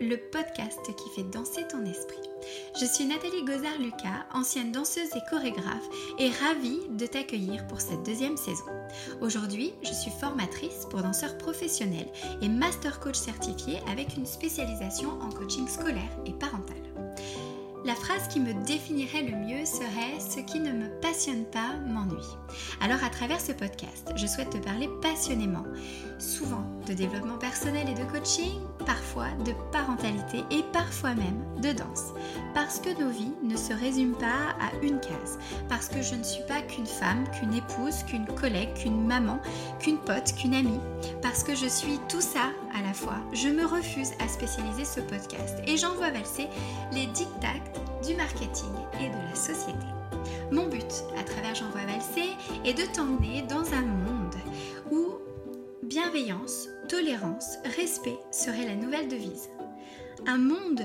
Le podcast qui fait danser ton esprit. Je suis Nathalie Gozard-Lucas, ancienne danseuse et chorégraphe, et ravie de t'accueillir pour cette deuxième saison. Aujourd'hui, je suis formatrice pour danseurs professionnels et master coach certifié avec une spécialisation en coaching scolaire et parental. La phrase qui me définirait le mieux serait ⁇ Ce qui ne me passionne pas m'ennuie ⁇ Alors à travers ce podcast, je souhaite te parler passionnément, souvent de développement personnel et de coaching, parfois de parentalité et parfois même de danse. Parce que nos vies ne se résument pas à une case. Parce que je ne suis pas qu'une femme, qu'une épouse, qu'une collègue, qu'une maman, qu'une pote, qu'une amie. Parce que je suis tout ça à la fois. Je me refuse à spécialiser ce podcast et j'envoie valser les dictats du marketing et de la société. Mon but à travers J'envoie valser est de t'emmener dans un monde où bienveillance, tolérance, respect seraient la nouvelle devise. Un monde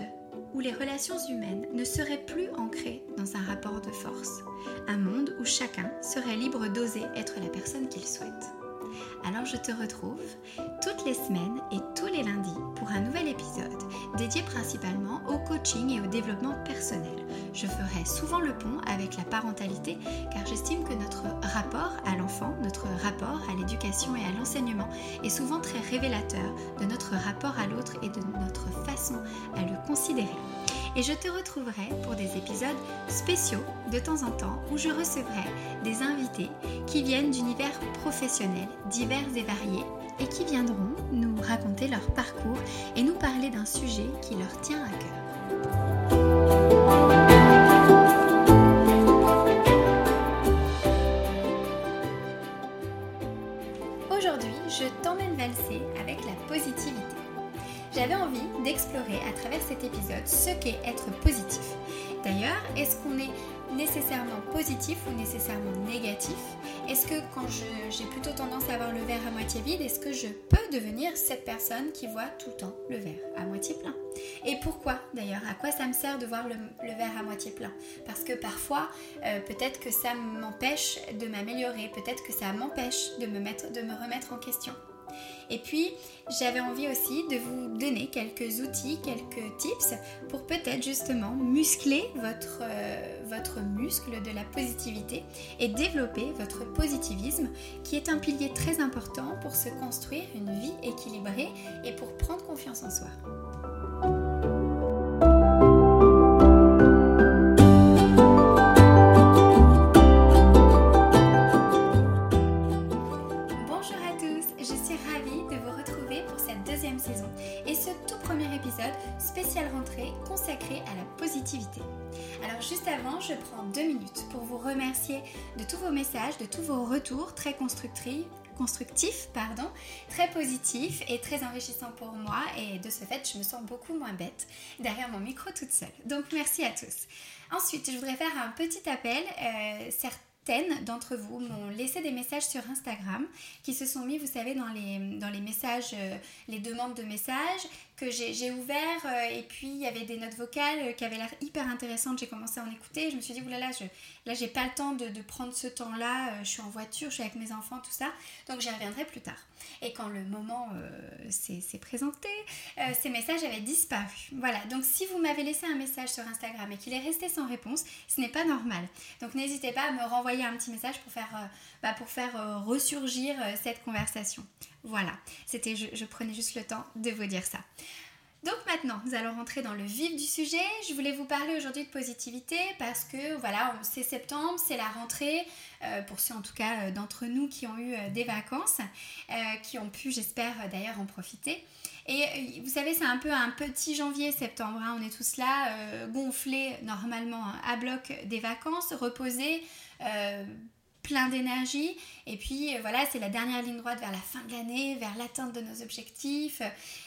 où les relations humaines ne seraient plus ancrées dans un rapport de force. Un monde où chacun serait libre d'oser être la personne qu'il souhaite. Alors je te retrouve toutes les semaines et tous les lundis pour un nouvel épisode dédié principalement au coaching et au développement personnel. Je ferai souvent le pont avec la parentalité car j'estime que notre rapport à l'enfant, notre rapport à l'éducation et à l'enseignement est souvent très révélateur de notre rapport à l'autre et de notre façon à le considérer et je te retrouverai pour des épisodes spéciaux de temps en temps où je recevrai des invités qui viennent d'univers professionnels divers et variés et qui viendront nous raconter leur parcours et nous parler d'un sujet qui leur tient à cœur. Positif. D'ailleurs, est-ce qu'on est nécessairement positif ou nécessairement négatif? Est-ce que quand j'ai plutôt tendance à avoir le verre à moitié vide, est-ce que je peux devenir cette personne qui voit tout le temps le verre à moitié plein? Et pourquoi d'ailleurs? À quoi ça me sert de voir le, verre à moitié plein? Parce que parfois, euh, peut-être que ça m'empêche de m'améliorer, peut-être que ça m'empêche de me, de me remettre en question. Et puis, j'avais envie aussi de vous donner quelques outils, quelques tips pour peut-être justement muscler votre, euh, votre muscle de la positivité et développer votre positivisme qui est un pilier très important pour se construire une vie équilibrée et pour prendre confiance en soi. De tous vos retours très constructifs, très positifs et très enrichissants pour moi. Et de ce fait, je me sens beaucoup moins bête derrière mon micro toute seule. Donc merci à tous. Ensuite, je voudrais faire un petit appel. Euh, d'entre vous m'ont laissé des messages sur Instagram qui se sont mis, vous savez, dans les, dans les messages, euh, les demandes de messages que j'ai ouvert euh, et puis il y avait des notes vocales qui avaient l'air hyper intéressantes. J'ai commencé à en écouter. Je me suis dit, oulala, je, là j'ai pas le temps de, prendre ce temps-là. je suis en voiture, je suis avec mes enfants, tout ça. Donc j'y reviendrai plus tard. Et quand le moment s'est présenté, ces messages avaient disparu. Voilà, donc si vous m'avez laissé un message sur Instagram et qu'il est resté sans réponse, ce n'est pas normal. Donc n'hésitez pas à me renvoyer un petit message pour faire, euh, bah, pour faire euh, ressurgir euh, cette conversation. Voilà, c'était, je, prenais juste le temps de vous dire ça. Donc maintenant, nous allons rentrer dans le vif du sujet. Je voulais vous parler aujourd'hui de positivité parce que voilà, c'est septembre, c'est la rentrée, pour ceux en tout cas d'entre nous qui ont eu des vacances, qui ont pu, j'espère d'ailleurs, en profiter. Et vous savez, c'est un peu un petit janvier, septembre. Hein. On est tous là, gonflés normalement à bloc des vacances, reposés, euh, plein d'énergie. Et puis euh, voilà, c'est la dernière ligne droite vers la fin de l'année, vers l'atteinte de nos objectifs.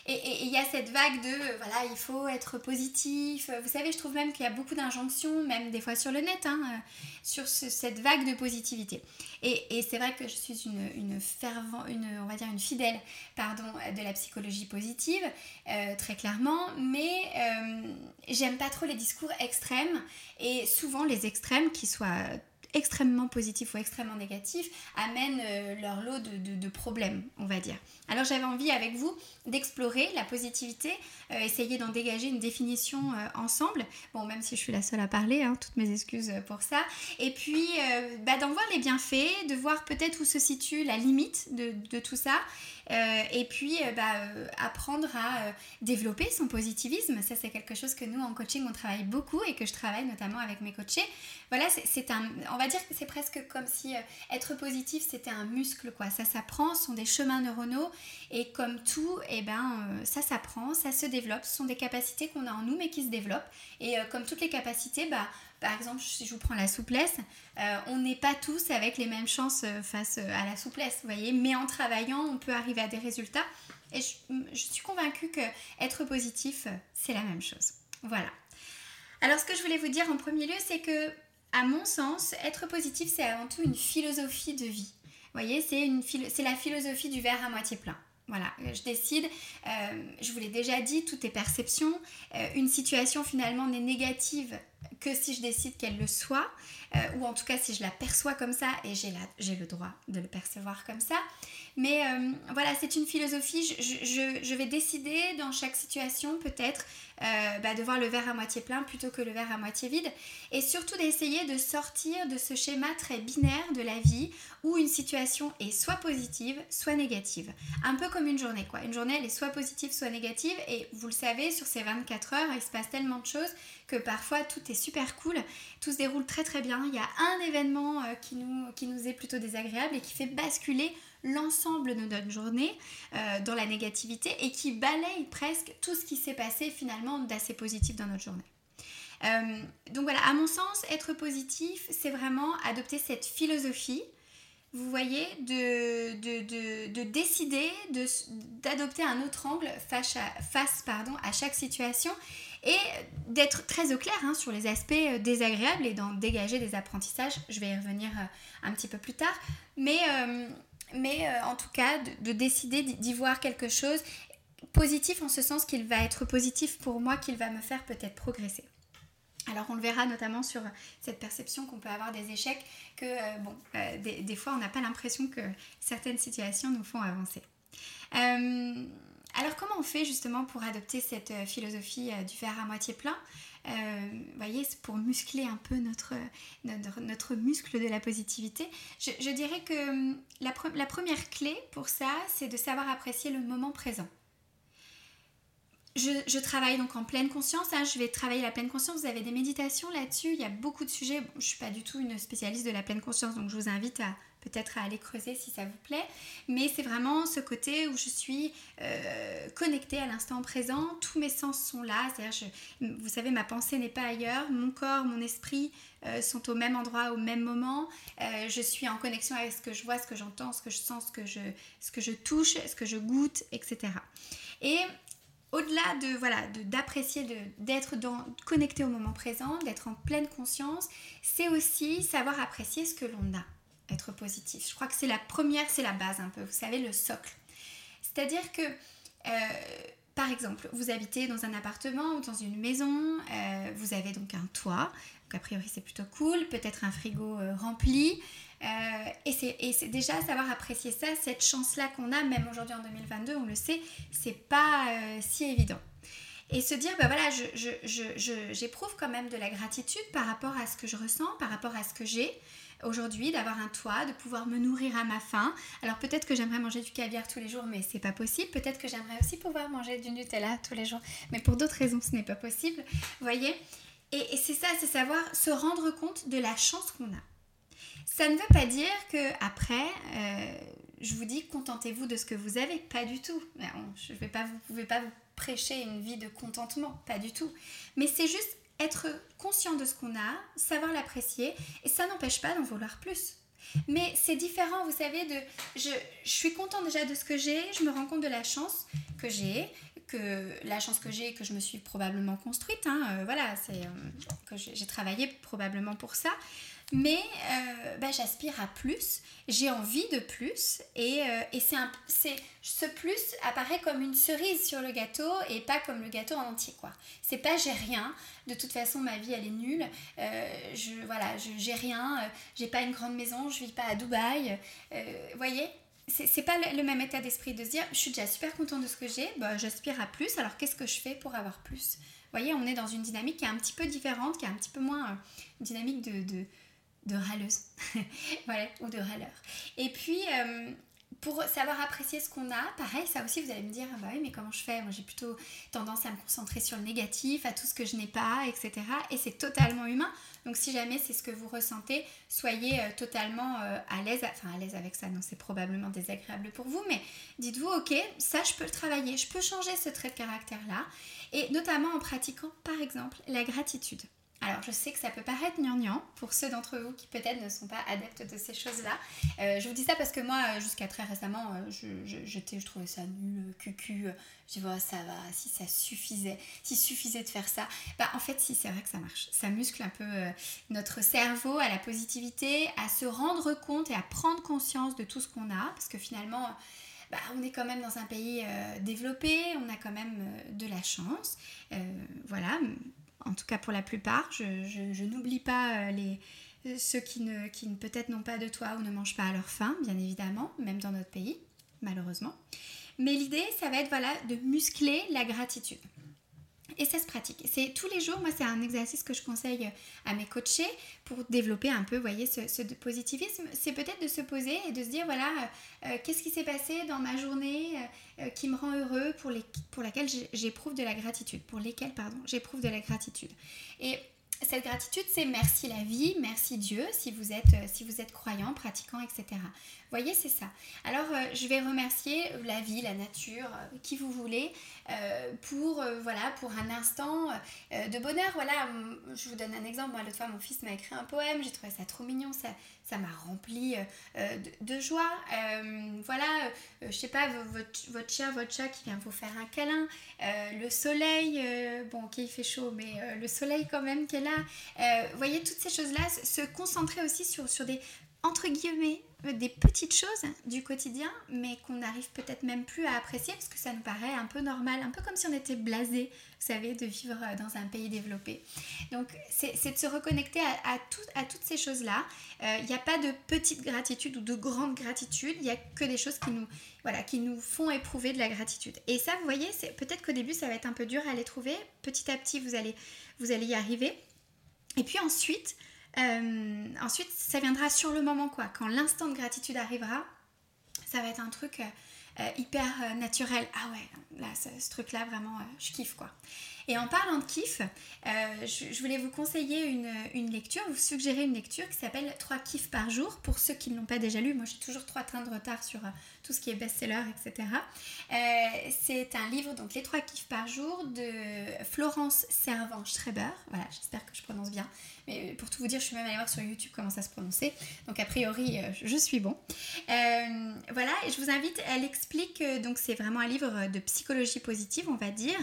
Et il y a cette vague de, euh, voilà, il faut être positif. Vous savez, je trouve même qu'il y a beaucoup d'injonctions, même des fois sur le net, hein, sur cette vague de positivité. Et, c'est vrai que je suis une, on va dire une fidèle, pardon, de la psychologie positive, très clairement. Mais j'aime pas trop les discours extrêmes et souvent les extrêmes qui soient extrêmement positifs ou extrêmement négatifs amènent euh, leur lot de, problèmes, on va dire. Alors j'avais envie avec vous d'explorer la positivité, euh, essayer d'en dégager une définition ensemble. Bon, même si je suis la seule à parler, hein, toutes mes excuses pour ça. Et puis bah, d'en voir les bienfaits, de voir peut-être où se situe la limite de, tout ça. Et puis bah, apprendre à développer son positivisme. Ça, c'est quelque chose que nous, en coaching, on travaille beaucoup et que je travaille notamment avec mes coachés. Voilà, c'est un, on va dire que c'est presque comme si euh, être positif, c'était un muscle, quoi. Ça s'apprend, ce sont des chemins neuronaux et comme tout, eh ben, euh, ça s'apprend, ça se développe. Ce sont des capacités qu'on a en nous mais qui se développent. Et euh, comme toutes les capacités, bah, par exemple, si je vous prends la souplesse, on n'est pas tous avec les mêmes chances face à la souplesse, voyez. Mais en travaillant, on peut arriver à des résultats. Et je, suis convaincue que être positif, c'est la même chose. Voilà. Alors ce que je voulais vous dire en premier lieu, c'est que, à mon sens, être positif, c'est avant tout une philosophie de vie. Voyez, c'est la philosophie du verre à moitié plein. Voilà, je décide, euh, je vous l'ai déjà dit, tout est perception. Euh, une situation finalement n'est négative que si je décide qu'elle le soit, euh, ou en tout cas si je la perçois comme ça, et j'ai le droit de le percevoir comme ça. Mais euh, voilà, c'est une philosophie, je, vais décider dans chaque situation peut-être euh, bah, de voir le verre à moitié plein plutôt que le verre à moitié vide, et surtout d'essayer de sortir de ce schéma très binaire de la vie où une situation est soit positive, soit négative. Un peu comme une journée, quoi. Une journée, elle est soit positive, soit négative, et vous le savez, sur ces 24 heures, il se passe tellement de choses parfois tout est super cool, tout se déroule très très bien. Il y a un événement euh, qui, nous, qui nous est plutôt désagréable et qui fait basculer l'ensemble de notre journée euh, dans la négativité et qui balaye presque tout ce qui s'est passé finalement d'assez positif dans notre journée. Euh, donc voilà, à mon sens, être positif, c'est vraiment adopter cette philosophie vous voyez, de, de, de, décider d'adopter un autre angle face à, chaque situation et d'être très au clair hein, sur les aspects euh, désagréables et d'en dégager des apprentissages. Je vais y revenir euh, un petit peu plus tard. Mais, euh, mais en tout cas, de, décider d'y voir quelque chose positif en ce sens qu'il va être positif pour moi, qu'il va me faire peut-être progresser. Alors on le verra notamment sur cette perception qu'on peut avoir des échecs, que bon, des, fois on n'a pas l'impression que certaines situations nous font avancer. Alors comment on fait justement pour adopter cette euh, philosophie euh, du verre à moitié plein? Euh, Vous voyez, c'est pour muscler un peu notre, notre, muscle de la positivité. Je, dirais que hum, la première clé pour ça, c'est de savoir apprécier le moment présent. Je, travaille donc en pleine conscience. Hein. je vais travailler la pleine conscience. Vous avez des méditations là-dessus. Il y a beaucoup de sujets. je ne suis pas du tout une spécialiste de la pleine conscience, donc je vous invite à peut-être à aller creuser si ça vous plaît. Mais c'est vraiment ce côté où je suis euh, connectée à l'instant présent. Tous mes sens sont là. C'est-à-dire, vous savez, ma pensée n'est pas ailleurs. Mon corps, mon esprit euh, sont au même endroit, au même moment. Euh, je suis en connexion avec ce que je vois, ce que j'entends, ce que je sens, ce que je, ce que je touche, ce que je goûte, etc. Et au-delà de voilà d'apprécier d'être connecté au moment présent, d'être en pleine conscience, c'est aussi savoir apprécier ce que l'on a être positif. Je crois que c'est la première, c'est la base un peu, vous savez, le socle. C'est-à-dire que, euh, par exemple, vous habitez dans un appartement ou dans une maison, euh, vous avez donc un toit, donc a priori c'est plutôt cool, peut-être un frigo euh, rempli, et c'est déjà savoir apprécier ça, cette chance-là qu'on a, même aujourd'hui en 2022, on le sait, c'est pas si évident et se dire, ben voilà, j'éprouve quand même de la gratitude par rapport à ce que je ressens, par rapport à ce que j'ai aujourd'hui, d'avoir un toit, de pouvoir me nourrir à ma faim. Alors peut-être que j'aimerais manger du caviar tous les jours, mais c'est pas possible. Peut-être que j'aimerais aussi pouvoir manger du Nutella tous les jours, mais pour d'autres raisons, ce n'est pas possible. Vous voyez Et, c'est ça, c'est savoir se rendre compte de la chance qu'on a. Ça ne veut pas dire que après, euh, je vous dis contentez-vous de ce que vous avez, pas du tout. Je vais pas, vous pouvez pas prêcher une vie de contentement, pas du tout. Mais c'est juste être conscient de ce qu'on a, savoir l'apprécier, et ça n'empêche pas d'en vouloir plus. Mais c'est différent, vous savez, de je, suis content déjà de ce que j'ai, je me rends compte de la chance que j'ai, que la chance que j'ai, que je me suis probablement construite, hein, voilà, c'est que j'ai travaillé probablement pour ça mais euh, bah, j'aspire à plus, j'ai envie de plus, et, euh, et c'est ce plus apparaît comme une cerise sur le gâteau et pas comme le gâteau en entier, quoi. C'est pas j'ai rien, de toute façon ma vie elle est nulle, euh, je, voilà, j'ai rien, j'ai pas une grande maison, je vis pas à Dubaï, voyez? C'est pas le, même état d'esprit de se dire je suis déjà super content de ce que j'ai, bah, j'aspire à plus, alors qu'est-ce que je fais pour avoir plus? Vous voyez, on est dans une dynamique qui est un petit peu différente, qui est un petit peu moins une dynamique de râleuse, voilà, ou de râleur. Et puis, euh, pour savoir apprécier ce qu'on a, pareil, ça aussi, vous allez me dire, ah bah oui, mais comment je fais? Moi, j'ai plutôt tendance à me concentrer sur le négatif, à tout ce que je n'ai pas, etc. Et c'est totalement humain. Donc, si jamais c'est ce que vous ressentez, soyez euh, totalement euh, à l'aise, enfin à l'aise avec ça, non, c'est probablement désagréable pour vous, mais dites-vous, ok, ça, je peux le travailler, je peux changer ce trait de caractère-là, et notamment en pratiquant, par exemple, la gratitude. Alors je sais que ça peut paraître gnangnan pour ceux d'entre vous qui peut-être ne sont pas adeptes de ces choses-là. Euh, je vous dis ça parce que moi, euh, jusqu'à très récemment, euh, je, je, trouvais ça nul, cucu. Je dis, ça va, si ça suffisait, s'il suffisait de faire ça. Bah en fait, si, c'est vrai que ça marche. Ça muscle un peu notre cerveau à la positivité, à se rendre compte et à prendre conscience de tout ce qu'on a. Parce que finalement... Bah, on est quand même dans un pays développé, on a quand même de la chance. voilà, en tout cas pour la plupart. Je, n'oublie pas euh, les, ceux qui, ne, qui peut-être n'ont pas de toit ou ne mangent pas à leur faim, bien évidemment, même dans notre pays, malheureusement. Mais l'idée, ça va être de muscler la gratitude. Et ça se pratique. C'est tous les jours, moi c'est un exercice que je conseille à mes coachés pour développer un peu, voyez, ce, positivisme. C'est peut-être de se poser et de se dire, voilà, euh, euh, qu'est-ce qui s'est passé dans ma journée euh, qui me rend heureux, pour, les, laquelle j'éprouve de la gratitude, pour lesquelles, pardon, j'éprouve de la gratitude. Cette gratitude, c'est merci la vie, merci Dieu, si vous êtes, euh, croyant, pratiquant, etc. Vous voyez, c'est ça. Alors, euh, je vais remercier la vie, la nature, euh, qui vous voulez, pour, voilà, pour un instant de bonheur. Voilà, je vous donne un exemple. Moi, l'autre fois, mon fils m'a écrit un poème, j'ai trouvé ça trop mignon, ça, ça m'a rempli de, joie. voilà, je sais pas, votre, votre, chien, votre chat qui vient vous faire un câlin, le soleil, bon, ok, il fait chaud, mais le soleil quand même qui est là euh, vous voyez, toutes ces choses-là, se concentrer aussi sur, sur des, entre guillemets, euh, des petites choses du quotidien, mais qu'on n'arrive peut-être même plus à apprécier parce que ça nous paraît un peu normal, un peu comme si on était blasé, vous savez, de vivre euh, dans un pays développé. Donc, c'est de se reconnecter à, toutes ces choses-là. Il n'y a pas de petite gratitude ou de grande gratitude, il n'y a que des choses qui nous, voilà, qui nous font éprouver de la gratitude. Et ça, vous voyez, peut-être qu'au début, ça va être un peu dur à les trouver. Petit à petit, vous allez, vous allez y arriver. Et puis ensuite, euh, ensuite, ça viendra sur le moment, quoi. Quand l'instant de gratitude arrivera, ça va être un truc euh, euh, hyper naturel. Ah ouais, là, ce, truc-là, vraiment, je kiffe, quoi. Et en parlant de kiff, je, voulais vous conseiller une, une, lecture, vous suggérer une lecture qui s'appelle 3 kiffs par jour. Pour ceux qui ne l'ont pas déjà lu, moi j'ai toujours 3 trains de retard sur tout ce qui est best-seller, etc. c'est un livre, donc Les 3 kiffs par jour, de Florence Servan-Schreiber. Voilà, j'espère que je prononce bien. Mais pour tout vous dire, je suis même allée voir sur YouTube comment ça se prononçait. Donc a priori, euh, je suis bon. Euh, voilà, et je vous invite, elle explique, euh, donc c'est vraiment un livre de psychologie positive, on va dire,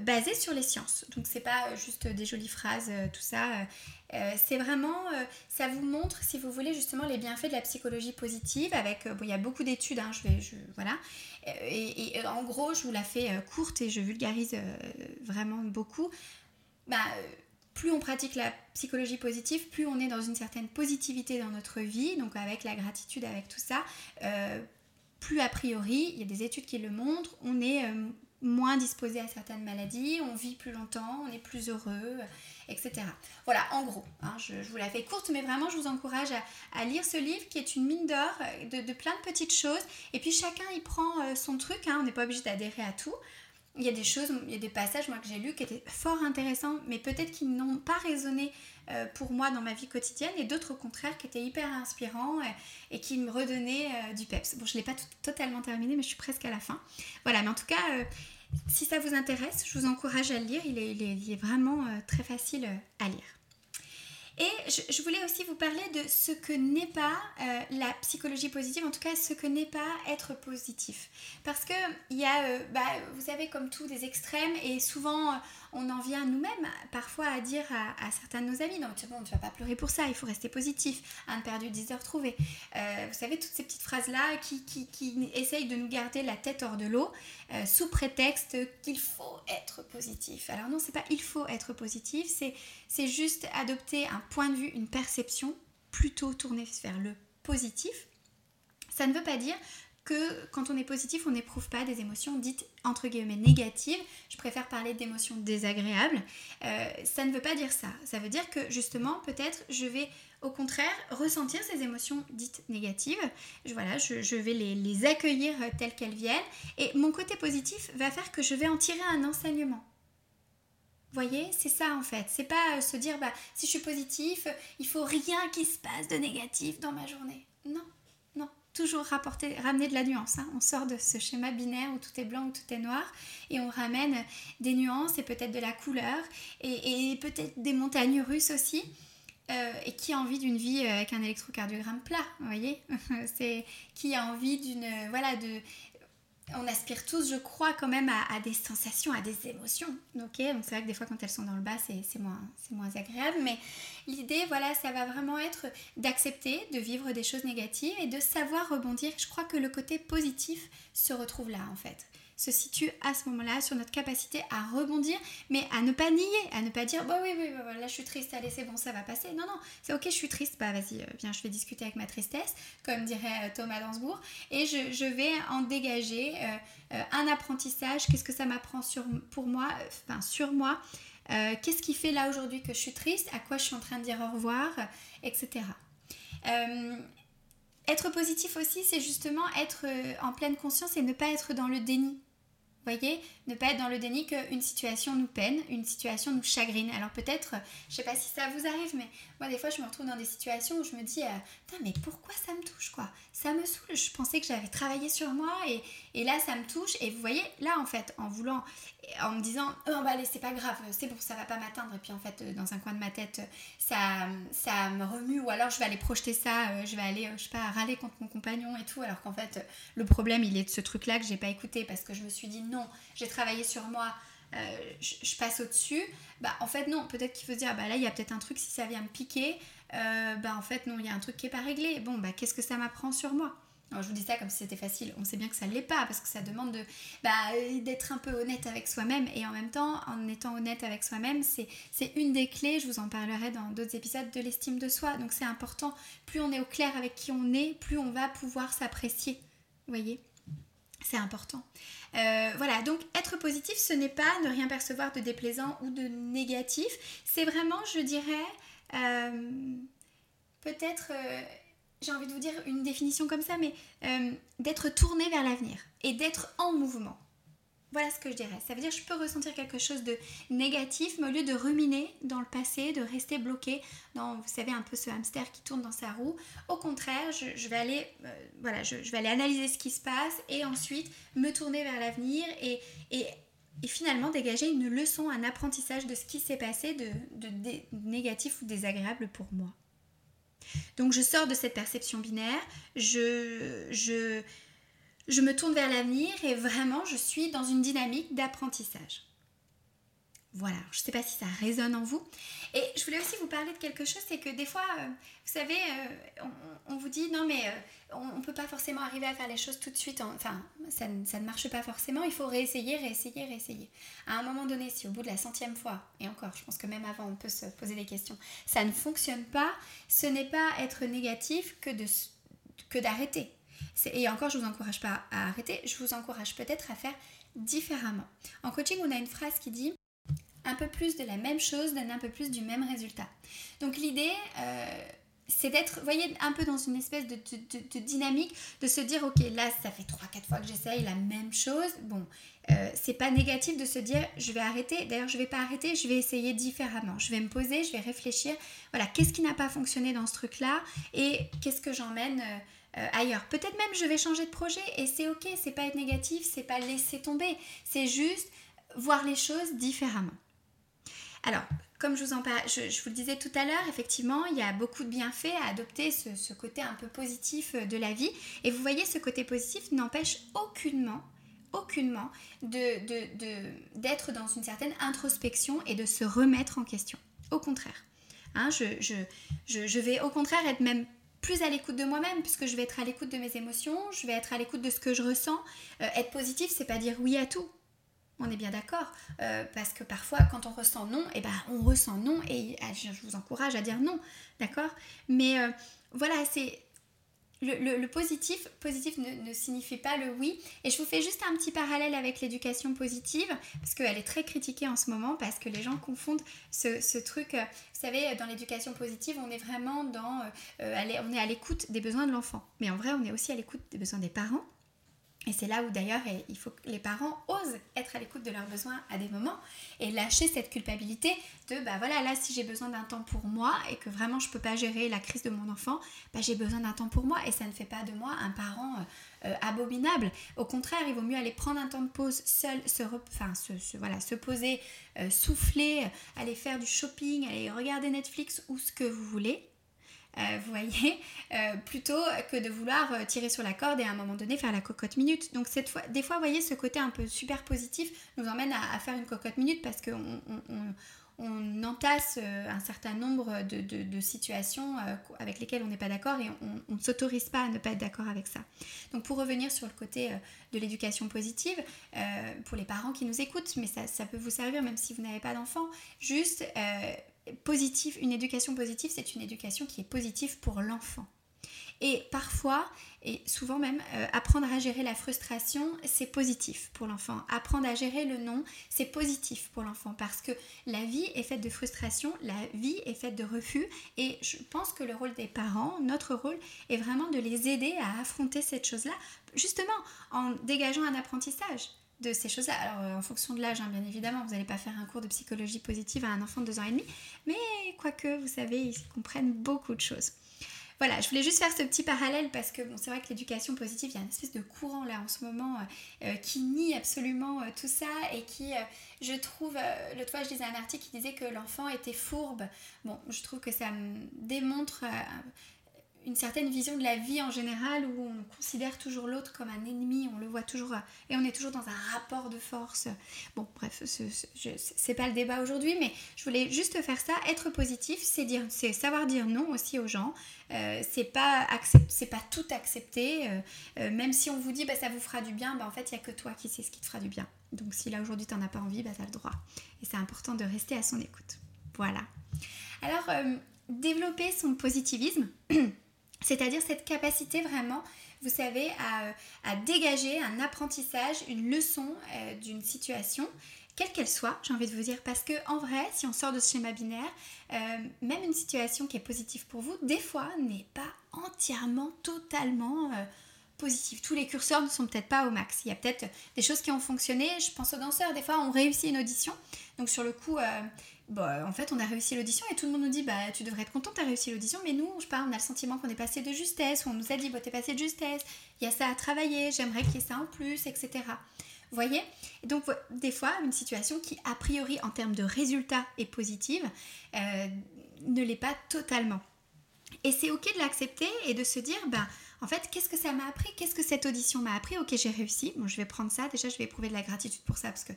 basé sur les sciences. Donc c'est pas juste des jolies phrases, tout ça. C'est vraiment, ça vous montre, si vous voulez, justement les bienfaits de la psychologie positive. Avec, bon, il y a beaucoup d'études, hein, je vais, voilà. Et, en gros, je vous la fais courte et je vulgarise vraiment beaucoup. Bah, plus on pratique la psychologie positive, plus on est dans une certaine positivité dans notre vie, donc avec la gratitude, avec tout ça, euh, plus a priori, il y a des études qui le montrent, on est euh, moins disposé à certaines maladies, on vit plus longtemps, on est plus heureux, etc. Voilà, en gros, hein, je, vous la fais courte, mais vraiment je vous encourage à, lire ce livre qui est une mine d'or de, plein de petites choses, et puis chacun y prend euh, son truc, hein, on n'est pas obligé d'adhérer à tout il y a des choses, il y a des passages moi que j'ai lus qui étaient fort intéressants, mais peut-être qui n'ont pas résonné euh, pour moi dans ma vie quotidienne, et d'autres au contraire qui étaient hyper inspirants et, qui me redonnaient euh, du peps. Bon, je ne l'ai pas totalement terminé, mais je suis presque à la fin. Voilà, mais en tout cas, euh, si ça vous intéresse, je vous encourage à le lire. Il est, vraiment très facile à lire. Et je, voulais aussi vous parler de ce que n'est pas euh, la psychologie positive, en tout cas ce que n'est pas être positif. Parce que il y a, euh, bah, vous savez, comme tout, des extrêmes et souvent on en vient nous-mêmes parfois à dire à, certains de nos amis non c'est bon tu vas pas pleurer pour ça il faut rester positif un perdu 10 heures trouvées. Euh, vous savez toutes ces petites phrases là qui, qui, qui, essayent de nous garder la tête hors de l'eau euh, sous prétexte qu'il faut être positif. Alors non c'est pas il faut être positif c'est juste adopter un point de vue une perception plutôt tournée vers le positif. Ça ne veut pas dire que quand on est positif, on n'éprouve pas des émotions dites entre guillemets négatives. Je préfère parler d'émotions désagréables. Euh, ça ne veut pas dire ça. Ça veut dire que justement, peut-être, je vais au contraire ressentir ces émotions dites négatives. Je, voilà, je, vais les, les, accueillir telles qu'elles viennent. Et mon côté positif va faire que je vais en tirer un enseignement. Voyez, c'est ça en fait. C'est pas euh, se dire, bah, si je suis positif, il faut rien qui se passe de négatif dans ma journée. Non, toujours rapporter, ramener de la nuance. Hein. On sort de ce schéma binaire où tout est blanc ou tout est noir et on ramène des nuances et peut-être de la couleur et, peut-être des montagnes russes aussi. Euh, et qui a envie d'une vie avec un électrocardiogramme plat, vous voyez C'est qui a envie d'une voilà de on aspire tous, je crois, quand même à, des sensations, à des émotions. Ok, donc c'est vrai que des fois, quand elles sont dans le bas, c'est moins, moins agréable. Mais l'idée, voilà, ça va vraiment être d'accepter de vivre des choses négatives et de savoir rebondir. Je crois que le côté positif se retrouve là, en fait se situe à ce moment-là sur notre capacité à rebondir, mais à ne pas nier, à ne pas dire bah oui, oui, là je suis triste, allez, c'est bon, ça va passer. Non, non, c'est ok, je suis triste, bah vas-y, euh, viens, je vais discuter avec ma tristesse, comme dirait euh, Thomas Dansbourg, et je, vais en dégager euh, un apprentissage, qu'est-ce que ça m'apprend sur, pour moi, enfin sur moi. qu'est-ce qui fait là aujourd'hui que je suis triste, à quoi je suis en train de dire au revoir, etc. être positif aussi, c'est justement être en pleine conscience et ne pas être dans le déni voyez Ne pas être dans le déni qu'une situation nous peine, une situation nous chagrine. Alors peut-être, je sais pas si ça vous arrive, mais des fois je me retrouve dans des situations où je me dis, euh, mais pourquoi ça me touche quoi? Ça me saoule, je pensais que j'avais travaillé sur moi et, et, là ça me touche. Et vous voyez, là en fait, en voulant, en me disant, oh bah allez, c'est pas grave, c'est bon, ça va pas m'atteindre. Et puis en fait, euh, dans un coin de ma tête, ça, ça me remue. Ou alors je vais aller projeter ça, euh, je vais aller, je sais pas, râler contre mon compagnon et tout. Alors qu'en fait, le problème il est de ce truc-là que j'ai pas écouté parce que je me suis dit, non, j'ai travaillé sur moi, euh, je, passe au-dessus. Bah en fait non, peut-être qu'il faut se dire, bah là il y a peut-être un truc, si ça vient me piquer, euh, bah en fait non, il y a un truc qui est pas réglé. Bon, bah qu'est-ce que ça m'apprend sur moi? Je vous dis ça comme si c'était facile. On sait bien que ça ne l'est pas parce que ça demande de, bah, d'être un peu honnête avec soi-même. Et en même temps, en étant honnête avec soi-même, c'est, c'est une des clés, je vous en parlerai dans d'autres épisodes, de l'estime de soi. Donc c'est important, plus on est au clair avec qui on est, plus on va pouvoir s'apprécier. Vous voyez? C'est important. Euh, voilà, donc être positif, ce n'est pas ne rien percevoir de déplaisant ou de négatif. C'est vraiment, je dirais, euh, peut-être, euh, j'ai envie de vous dire une définition comme ça, mais d'être tourné vers l'avenir et d'être en mouvement. Voilà ce que je dirais. Ça veut dire que je peux ressentir quelque chose de négatif, mais au lieu de ruminer dans le passé, de rester bloqué dans, vous savez, un peu ce hamster qui tourne dans sa roue, au contraire, je, vais, aller, euh, vais aller analyser ce qui se passe et ensuite me tourner vers l'avenir et, finalement dégager une leçon, un apprentissage de ce qui s'est passé de, négatif ou désagréable pour moi. Donc je sors de cette perception binaire, je, je me tourne vers l'avenir et vraiment je suis dans une dynamique d'apprentissage. Voilà, je ne sais pas si ça résonne en vous. Et je voulais aussi vous parler de quelque chose, c'est que des fois, euh, vous savez, euh, on, vous dit non mais euh, on ne peut pas forcément arriver à faire les choses tout de suite. enfin, ça, ça, ne marche pas forcément, il faut réessayer, réessayer, réessayer. À un moment donné, si au bout de la centième fois, et encore, je pense que même avant on peut se poser des questions, ça ne fonctionne pas, ce n'est pas être négatif que d'arrêter. Et encore, je ne vous encourage pas à arrêter, je vous encourage peut-être à faire différemment. En coaching, on a une phrase qui dit un peu plus de la même chose donne un peu plus du même résultat. Donc l'idée, euh, c'est d'être, voyez, un peu dans une espèce de, dynamique, de se dire, ok, là, ça fait 3-4 fois que j'essaye la même chose. Bon, euh, c'est pas négatif de se dire, je vais arrêter. D'ailleurs, je vais pas arrêter, je vais essayer différemment. Je vais me poser, je vais réfléchir. Voilà, qu'est-ce qui n'a pas fonctionné dans ce truc-là et qu'est-ce que j'emmène euh, euh, ailleurs. Peut-être même je vais changer de projet et c'est ok, c'est pas être négatif, c'est pas laisser tomber, c'est juste voir les choses différemment. Alors, comme je vous, en je, vous le disais tout à l'heure, effectivement, il y a beaucoup de bienfaits à adopter ce, côté un peu positif de la vie. Et vous voyez, ce côté positif n'empêche aucunement aucunement d'être dans une certaine introspection et de se remettre en question. Au contraire. Hein, je, je, vais au contraire être même plus à l'écoute de moi-même puisque je vais être à l'écoute de mes émotions, je vais être à l'écoute de ce que je ressens. Euh, être positif, c'est pas dire oui à tout. On est bien d'accord euh, parce que parfois quand on ressent non, et eh ben on ressent non et je vous encourage à dire non, d'accord? Mais euh, voilà, c'est le, positif, positif ne, signifie pas le oui. Et je vous fais juste un petit parallèle avec l'éducation positive, parce qu'elle est très critiquée en ce moment, parce que les gens confondent ce, truc. Euh, vous savez, dans l'éducation positive, on est vraiment dans... Euh, on est à l'écoute des besoins de l'enfant. Mais en vrai, on est aussi à l'écoute des besoins des parents et c'est là où d'ailleurs il faut que les parents osent être à l'écoute de leurs besoins à des moments et lâcher cette culpabilité de bah voilà là si j'ai besoin d'un temps pour moi et que vraiment je peux pas gérer la crise de mon enfant, bah j'ai besoin d'un temps pour moi et ça ne fait pas de moi un parent euh, euh, abominable. Au contraire, il vaut mieux aller prendre un temps de pause seul, se, se, voilà, se poser, euh, souffler, aller faire du shopping, aller regarder Netflix ou ce que vous voulez euh, voyez, euh, plutôt que de vouloir euh, tirer sur la corde et à un moment donné faire la cocotte minute. Donc cette fois, des fois, voyez, ce côté un peu super positif nous emmène à, faire une cocotte minute parce qu'on on, entasse un certain nombre de, situations avec lesquelles on n'est pas d'accord et on ne s'autorise pas à ne pas être d'accord avec ça. Donc pour revenir sur le côté de l'éducation positive, pour les parents qui nous écoutent, mais ça, ça, peut vous servir même si vous n'avez pas d'enfant, juste positive, une éducation positive, c'est une éducation qui est positive pour l'enfant. Et parfois, et souvent même, euh, apprendre à gérer la frustration, c'est positif pour l'enfant. Apprendre à gérer le non, c'est positif pour l'enfant parce que la vie est faite de frustration, la vie est faite de refus. Et je pense que le rôle des parents, notre rôle, est vraiment de les aider à affronter cette chose-là, justement en dégageant un apprentissage ces choses-là. Alors, euh, en fonction de l'âge, hein, bien évidemment, vous n'allez pas faire un cours de psychologie positive à un enfant de 2 ans et demi, mais quoique, vous savez, ils comprennent beaucoup de choses. Voilà, je voulais juste faire ce petit parallèle parce que bon, c'est vrai que l'éducation positive, il y a une espèce de courant là en ce moment euh, euh, qui nie absolument tout ça et qui, je trouve, l'autre fois je lisais un article qui disait que l'enfant était fourbe. Bon, je trouve que ça démontre une certaine vision de la vie en général où on considère toujours l'autre comme un ennemi, on le voit toujours et on est toujours dans un rapport de force. Bon, bref, c'est pas le débat aujourd'hui, mais je voulais juste faire ça. Être positif, c'est dire, c'est savoir dire non aussi aux gens. Euh, c'est pas c'est pas tout accepter. Euh, euh, même si on vous dit bah ça vous fera du bien, bah en fait il y a que toi qui sais ce qui te fera du bien. Donc si là aujourd'hui tu n'en as pas envie, bah t'as le droit. Et c'est important de rester à son écoute. Voilà. Alors développer son positivisme. C'est-à-dire cette capacité vraiment, vous savez, à, dégager un apprentissage, une leçon euh, d'une situation, quelle qu'elle soit, j'ai envie de vous dire, parce que en vrai, si on sort de ce schéma binaire, euh, même une situation qui est positive pour vous, des fois n'est pas entièrement, totalement euh, positive. Tous les curseurs ne sont peut-être pas au max. Il y a peut-être des choses qui ont fonctionné. Je pense aux danseurs, des fois on réussit une audition. Donc sur le coup, bah, en fait, on a réussi l'audition et tout le monde nous dit bah tu devrais être content, tu as réussi l'audition, mais nous, je sais pas, on a le sentiment qu'on est passé de justesse, on nous a dit bah t'es passé de justesse, il y a ça à travailler, j'aimerais qu'il y ait ça en plus, etc. Vous voyez? Donc, des fois, une situation qui, a priori, en termes de résultats est positive, euh, ne l'est pas totalement. Et c'est ok de l'accepter et de se dire, bah, en fait, qu'est-ce que ça m'a appris? Qu'est-ce que cette audition m'a appris? Ok, j'ai réussi. Bon, je vais prendre ça. Déjà, je vais éprouver de la gratitude pour ça parce que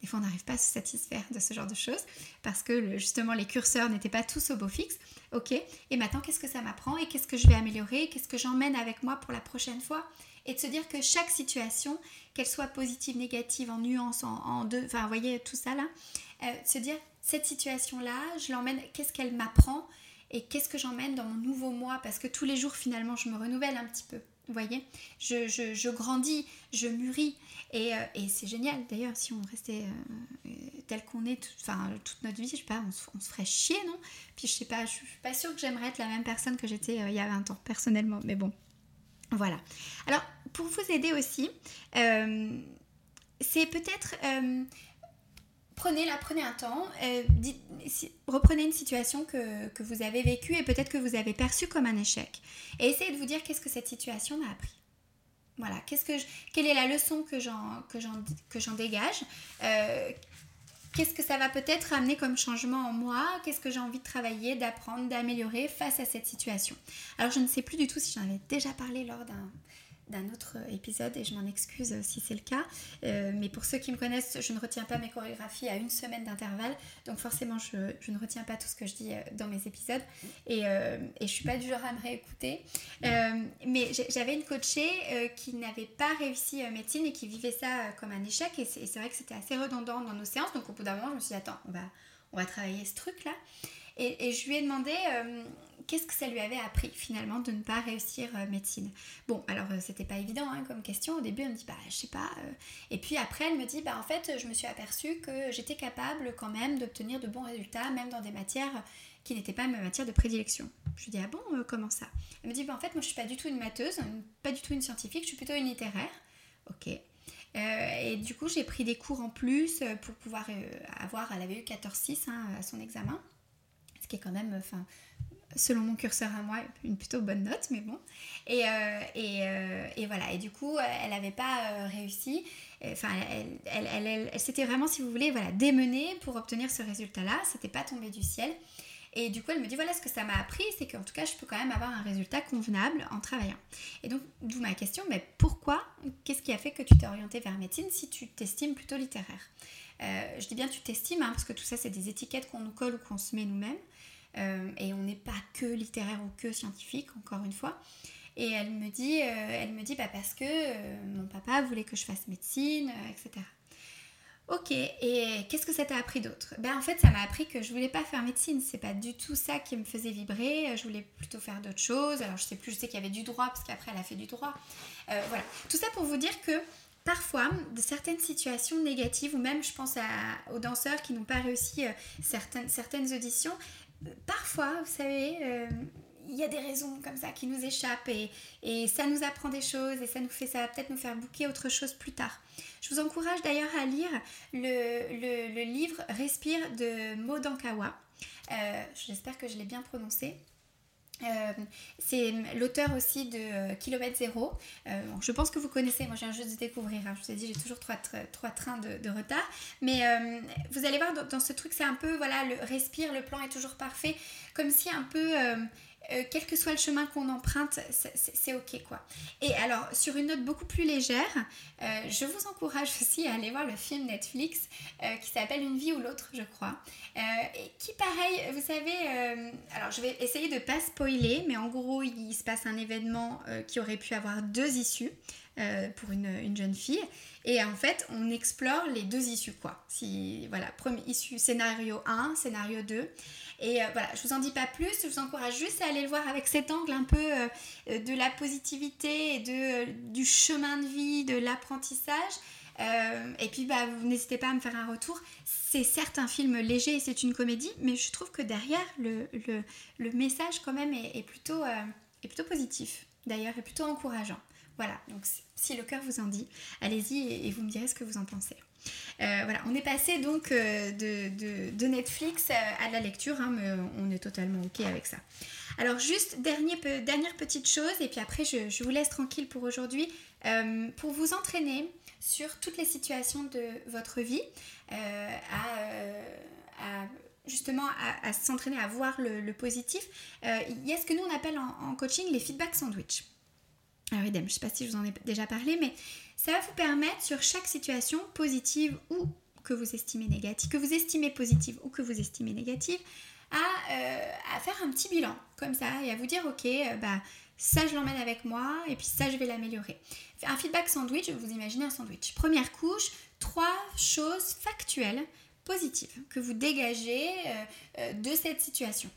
des fois, on n'arrive pas à se satisfaire de ce genre de choses parce que justement, les curseurs n'étaient pas tous au beau fixe. Ok, et maintenant, qu'est-ce que ça m'apprend et qu'est-ce que je vais améliorer Qu'est-ce que j'emmène avec moi pour la prochaine fois? Et de se dire que chaque situation, qu'elle soit positive, négative, en nuance, en, deux, enfin, vous voyez tout ça là, euh, se dire cette situation-là, je l'emmène, qu'est-ce qu'elle m'apprend et qu'est-ce que j'emmène dans mon nouveau moi? Parce que tous les jours, finalement, je me renouvelle un petit peu. Vous voyez je, je, grandis, je mûris. Et, euh, et c'est génial. D'ailleurs, si on restait euh, tel qu'on est toute notre vie, je sais pas, on se, ferait chier, non? Puis je sais pas, je suis pas sûre que j'aimerais être la même personne que j'étais euh, il y a 20 ans, personnellement. Mais bon, voilà. Alors, pour vous aider aussi, c'est peut-être prenez, la, prenez un temps, euh, reprenez une situation que, vous avez vécue et peut-être que vous avez perçue comme un échec. Et essayez de vous dire qu'est-ce que cette situation m'a appris. Voilà, qu'est-ce que quelle est la leçon que j'en, que j'en, dégage euh, qu'est-ce que ça va peut-être amener comme changement en moi, qu'est-ce que j'ai envie de travailler, d'apprendre, d'améliorer face à cette situation. Alors je ne sais plus du tout si j'en avais déjà parlé lors d'un d'un autre épisode et je m'en excuse si c'est le cas. Euh, mais pour ceux qui me connaissent, je ne retiens pas mes chorégraphies à une semaine d'intervalle. Donc forcément, je, ne retiens pas tout ce que je dis euh, dans mes épisodes. Et, euh, et je suis pas du genre à me réécouter. mais j'avais une coachée qui n'avait pas réussi médecine et qui vivait ça comme un échec. Et c'est vrai que c'était assez redondant dans nos séances. Donc au bout d'un moment, je me suis dit, attends, on va, on va travailler ce truc-là. Et, et, je lui ai demandé qu'est-ce que ça lui avait appris finalement de ne pas réussir euh, médecine? Bon, alors euh, c'était pas évident hein, comme question. Au début, elle me dit bah je sais pas. Euh. Et puis après, elle me dit bah en fait, je me suis aperçue que j'étais capable quand même d'obtenir de bons résultats, même dans des matières qui n'étaient pas mes matières de prédilection. Je lui dis ah bon, comment ça? Elle me dit bah en fait, moi je suis pas du tout une matheuse, pas du tout une scientifique, je suis plutôt une littéraire. Ok. et du coup, j'ai pris des cours en plus pour pouvoir avoir. Elle avait eu 14-6 hein, à son examen, ce qui est quand même, enfin, selon mon curseur à moi, une plutôt bonne note, mais bon. Et, euh, euh, et, voilà, et du coup, elle n'avait pas euh, réussi. Enfin, elle, elle, s'était vraiment, si vous voulez, voilà, démenée pour obtenir ce résultat-là. C'était pas tombé du ciel. Et du coup, elle me dit voilà ce que ça m'a appris, c'est qu'en tout cas, je peux quand même avoir un résultat convenable en travaillant. Et donc, d'où ma question mais pourquoi Qu'est-ce qui a fait que tu t'es orientée vers médecine si tu t'estimes plutôt littéraire? Je dis bien tu t'estimes, hein, parce que tout ça, c'est des étiquettes qu'on nous colle ou qu'on se met nous-mêmes. Euh, et on n'est pas que littéraire ou que scientifique, encore une fois. Et elle me dit, euh, elle me dit bah parce que euh, mon papa voulait que je fasse médecine, etc. Ok, et qu'est-ce que ça t'a appris d'autre? Ben en fait, ça m'a appris que je voulais pas faire médecine. C'est pas du tout ça qui me faisait vibrer. Je voulais plutôt faire d'autres choses. Alors je sais plus, je sais qu'il y avait du droit parce qu'après elle a fait du droit. voilà, tout ça pour vous dire que parfois, de certaines situations négatives, ou même je pense aux danseurs qui n'ont pas réussi certaines, certaines auditions, parfois, vous savez, euh, il y a des raisons comme ça qui nous échappent et, ça nous apprend des choses et ça nous fait, ça peut-être nous faire bouquer autre chose plus tard. Je vous encourage d'ailleurs à lire le, livre Respire de Modankawa. Euh, J'espère que je l'ai bien prononcé. Euh, c'est l'auteur aussi de euh, Kilomètre Zéro. Euh, je pense que vous connaissez, moi j'ai un juste de découvrir. Hein. Je vous ai dit, j'ai toujours trois, trains de, retard. Mais vous allez voir, dans, dans ce truc, c'est un peu, voilà, le respire, le plan est toujours parfait. Comme si un peu euh, quel que soit le chemin qu'on emprunte, c'est ok quoi. Et alors, sur une note beaucoup plus légère, euh, je vous encourage aussi à aller voir le film Netflix euh, qui s'appelle Une vie ou l'autre, je crois. et qui, pareil, vous savez, alors je vais essayer de pas spoiler, mais en gros, il se passe un événement qui aurait pu avoir deux issues. Pour une, une, jeune fille. Et en fait, on explore les deux issues, quoi. Voilà, premier issue, scénario 1, scénario 2. Et euh, voilà, je vous en dis pas plus, je vous encourage juste à aller le voir avec cet angle un peu euh, euh, de la positivité et de, du chemin de vie, de l'apprentissage. et puis, bah, vous n'hésitez pas à me faire un retour. C'est certes un film léger et c'est une comédie, mais je trouve que derrière, le, le, le message quand même est plutôt, est plutôt positif, d'ailleurs, est plutôt encourageant. Voilà, donc si le cœur vous en dit, allez-y et, vous me direz ce que vous en pensez. Euh, voilà, on est passé donc euh, de, Netflix à, la lecture, hein, mais on est totalement ok avec ça. Alors juste dernier, dernière petite chose, et puis après je, vous laisse tranquille pour aujourd'hui, euh, pour vous entraîner sur toutes les situations de votre vie, justement à, s'entraîner à voir le, positif, il y a ce que nous on appelle en, en coaching les feedback sandwich. Alors idem, je ne sais pas si je vous en ai déjà parlé, mais ça va vous permettre sur chaque situation positive ou que vous estimez négative, que vous estimez positive ou que vous estimez négative, à, euh, faire un petit bilan comme ça et à vous dire ok, euh, bah ça je l'emmène avec moi et puis ça je vais l'améliorer. Un feedback sandwich, vous imaginez un sandwich. Première couche, trois choses factuelles positives que vous dégagez euh, de cette situation.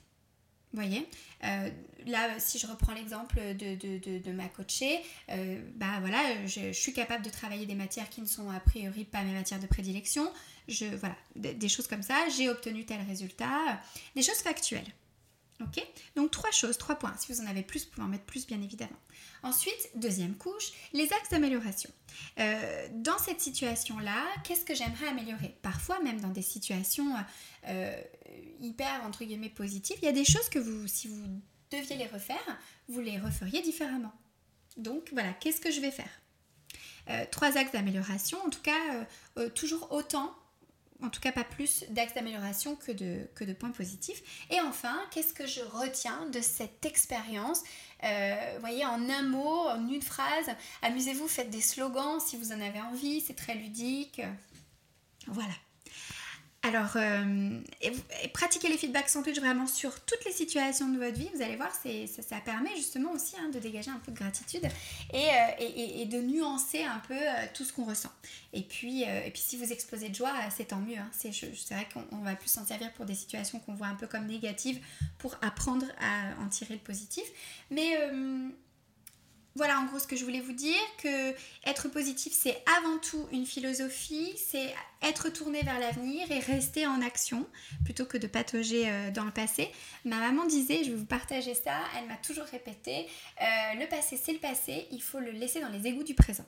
Voyez euh, Là, si je reprends l'exemple de, ma coachée, euh, bah voilà, je, suis capable de travailler des matières qui ne sont a priori pas mes matières de prédilection. Je, voilà, des choses comme ça. J'ai obtenu tel résultat. Des choses factuelles. Donc trois choses, trois points. Si vous en avez plus, vous pouvez en mettre plus, bien évidemment. Ensuite, deuxième couche, les axes d'amélioration. Euh, dans cette situation-là, qu'est-ce que j'aimerais améliorer? Parfois, même dans des situations euh, hyper, entre guillemets, positives, il y a des choses que vous, si vous deviez les refaire, vous les referiez différemment. Donc voilà, qu'est-ce que je vais faire? Euh, Trois axes d'amélioration, en tout cas, toujours autant en tout cas pas plus d'axes d'amélioration que de, points positifs. Et enfin, qu'est-ce que je retiens de cette expérience euh, voyez, en un mot, en une phrase, amusez-vous, faites des slogans si vous en avez envie, c'est très ludique. Voilà. Alors, euh, pratiquez les feedbacks sandwich vraiment sur toutes les situations de votre vie. Vous allez voir, ça, permet justement aussi hein, de dégager un peu de gratitude et, euh, de nuancer un peu euh, tout ce qu'on ressent. Et puis, et puis, si vous explosez de joie, c'est tant mieux. Hein. C'est vrai qu'on va plus s'en servir pour des situations qu'on voit un peu comme négatives pour apprendre à en tirer le positif. Mais voilà en gros ce que je voulais vous dire, que être positif c'est avant tout une philosophie, c'est être tourné vers l'avenir et rester en action plutôt que de patauger euh, dans le passé. Ma maman disait, je vais vous partager ça, elle m'a toujours répété, euh, le passé c'est le passé, il faut le laisser dans les égouts du présent.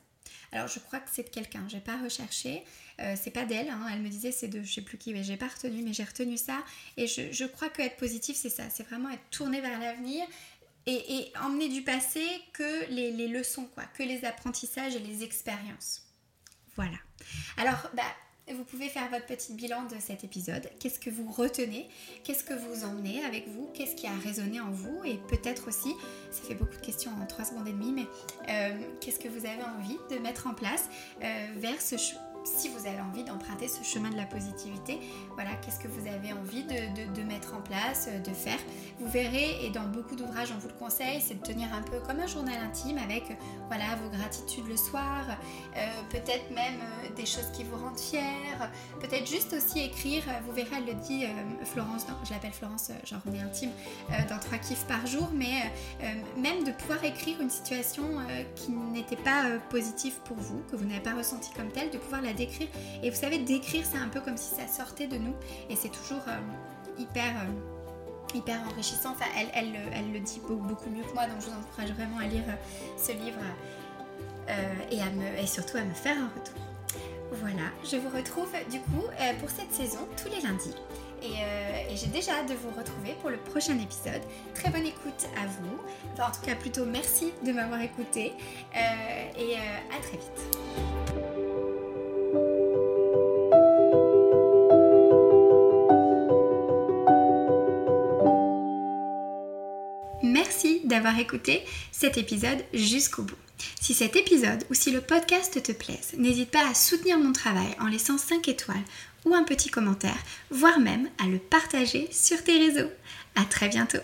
Alors je crois que c'est de quelqu'un, j'ai pas recherché, euh, c'est pas d'elle, hein. elle me disait c'est de je sais plus qui, mais j'ai pas retenu, mais j'ai retenu ça. Et je, je crois que être positif c'est ça, c'est vraiment être tourné vers l'avenir et, emmener du passé que les, leçons, quoi, que les apprentissages et les expériences. Voilà. Alors, bah, vous pouvez faire votre petit bilan de cet épisode. Qu'est-ce que vous retenez? Qu'est-ce que vous emmenez avec vous? Qu'est-ce qui a résonné en vous? Et peut-être aussi, ça fait beaucoup de questions en 3 secondes et demie, mais euh, qu'est-ce que vous avez envie de mettre en place euh, vers ce, si vous avez envie d'emprunter ce chemin de la positivité, voilà, qu'est-ce que vous avez envie de, mettre en place, euh, de faire. Vous verrez, et dans beaucoup d'ouvrages, on vous le conseille, c'est de tenir un peu comme un journal intime avec voilà, vos gratitudes le soir, euh, peut-être même euh, des choses qui vous rendent fiers, peut-être juste aussi écrire, vous verrez, elle le dit, Florence, je l'appelle Florence, genre on est intime, dans trois kiffs par jour, mais même de pouvoir écrire une situation qui n'était pas positive pour vous, que vous n'avez pas ressenti comme telle, de pouvoir la d'écrire. Et vous savez, d'écrire, c'est un peu comme si ça sortait de nous. Et c'est toujours euh, hyper, euh, hyper enrichissant. Enfin, elle, elle, elle, le dit beaucoup, mieux que moi. Donc, je vous encourage vraiment à lire euh, ce livre et, à me, et surtout à me faire un retour. Voilà, je vous retrouve du coup pour cette saison tous les lundis. Et, et j'ai déjà hâte de vous retrouver pour le prochain épisode. Très bonne écoute à vous. Enfin, en tout cas, plutôt merci de m'avoir écouté. et à très vite. D'avoir écouté cet épisode jusqu'au bout. Si cet épisode ou si le podcast te plaise, n'hésite pas à soutenir mon travail en laissant 5 étoiles ou un petit commentaire, voire même à le partager sur tes réseaux. À très bientôt